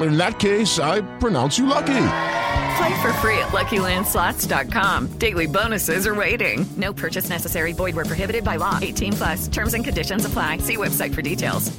In that case, I pronounce you lucky. Play for free at LuckyLandSlots.com. Daily bonuses are waiting. No purchase necessary. Void where prohibited by law. 18 plus. Terms and conditions apply. See website for details.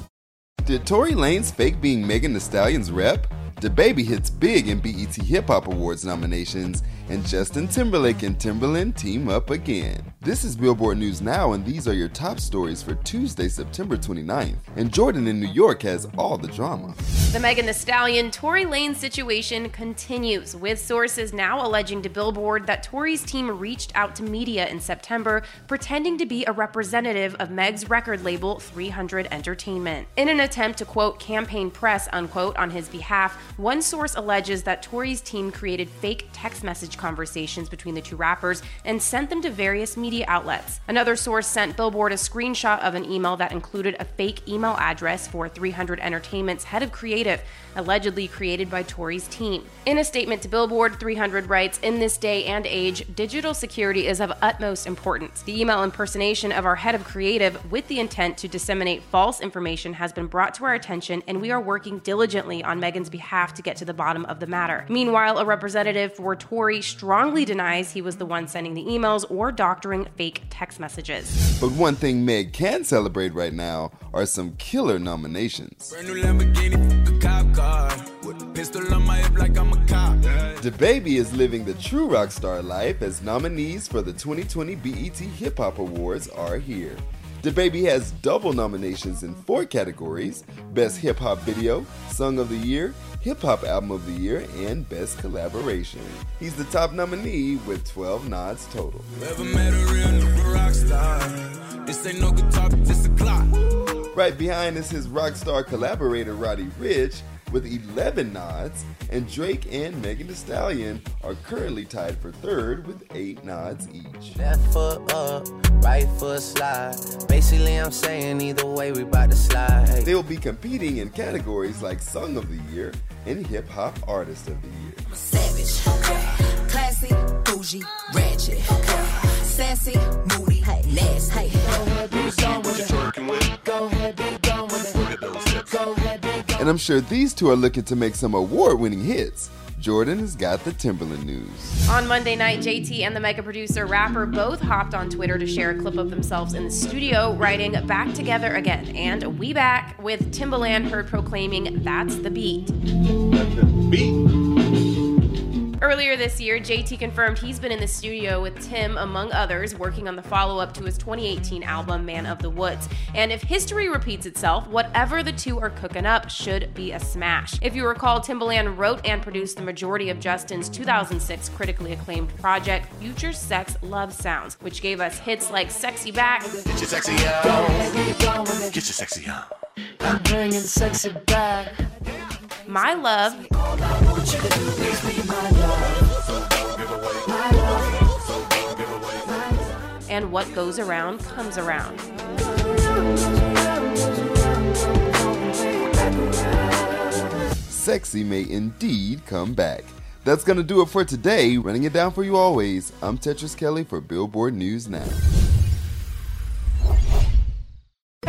Did Tory Lanez fake being Megan Thee Stallion's rep? DaBaby hits big in BET Hip Hop Awards nominations, and Justin Timberlake and Timbaland team up again. This is Billboard News Now, and these are your top stories for Tuesday, September 29th. And Jordan in New York has all the drama. The Megan Thee Stallion Tory Lanez situation continues, with sources now alleging to Billboard that Tory's team reached out to media in September, pretending to be a representative of Meg's record label 300 Entertainment. In an attempt to quote campaign press unquote on his behalf, one source alleges that Tory's team created fake text message conversations between the two rappers and sent them to various media outlets. Another source sent Billboard a screenshot of an email that included a fake email address for 300 Entertainment's head of creative, allegedly created by Tory's team. In a statement to Billboard, 300 writes In this day and age, digital security is of utmost importance. The email impersonation of our head of creative with the intent to disseminate false information has been brought to our attention, and we are working diligently on Megan's behalf to get to the bottom of the matter. Meanwhile, a representative for Tory strongly denies he was the one sending the emails or doctoring fake text messages. But one thing Meg can celebrate right now are some killer nominations. DaBaby is living the true rock star life as nominees for the 2020 BET Hip Hop Awards are here. DaBaby has double nominations in four categories Best Hip Hop Video, Song of the Year, Hip Hop Album of the Year, and Best Collaboration. He's the top nominee with 12 nods total. Right behind is his rock star collaborator Roddy Ricch with 11 nods, and Drake and Megan Thee Stallion are currently tied for third with 8 nods each. Left foot up, right foot slide. Basically, I'm saying either way, we bout to slide. Hey. They'll be competing in categories like Song of the Year and Hip Hop Artist of the Year. Savage, okay. classy, bougie, ratchet, okay. sassy, moody, hey. nasty. Hey. Go ahead, be gone with it. Go ahead, be gone with it. Go ahead, be gone. And I'm sure these two are looking to make some award winning hits. Jordan has got the Timbaland news. On Monday night, JT and the mega producer rapper both hopped on Twitter to share a clip of themselves in the studio writing Back Together Again. And we back with Timbaland heard proclaiming, That's the beat. That's the beat. Earlier this year, JT confirmed he's been in the studio with Tim, among others, working on the follow up to his 2018 album, Man of the Woods. And if history repeats itself, whatever the two are cooking up should be a smash. If you recall, Timbaland wrote and produced the majority of Justin's 2006 critically acclaimed project, Future Sex Love Sounds, which gave us hits like Sexy Back. Get your sexy on. Get your sexy on. I'm bringing sexy back. My Love, to and What Goes Around Comes Around. Sexy may indeed come back. That's gonna do it for today. Running it down for you always. I'm Tetris Kelly for Billboard News Now.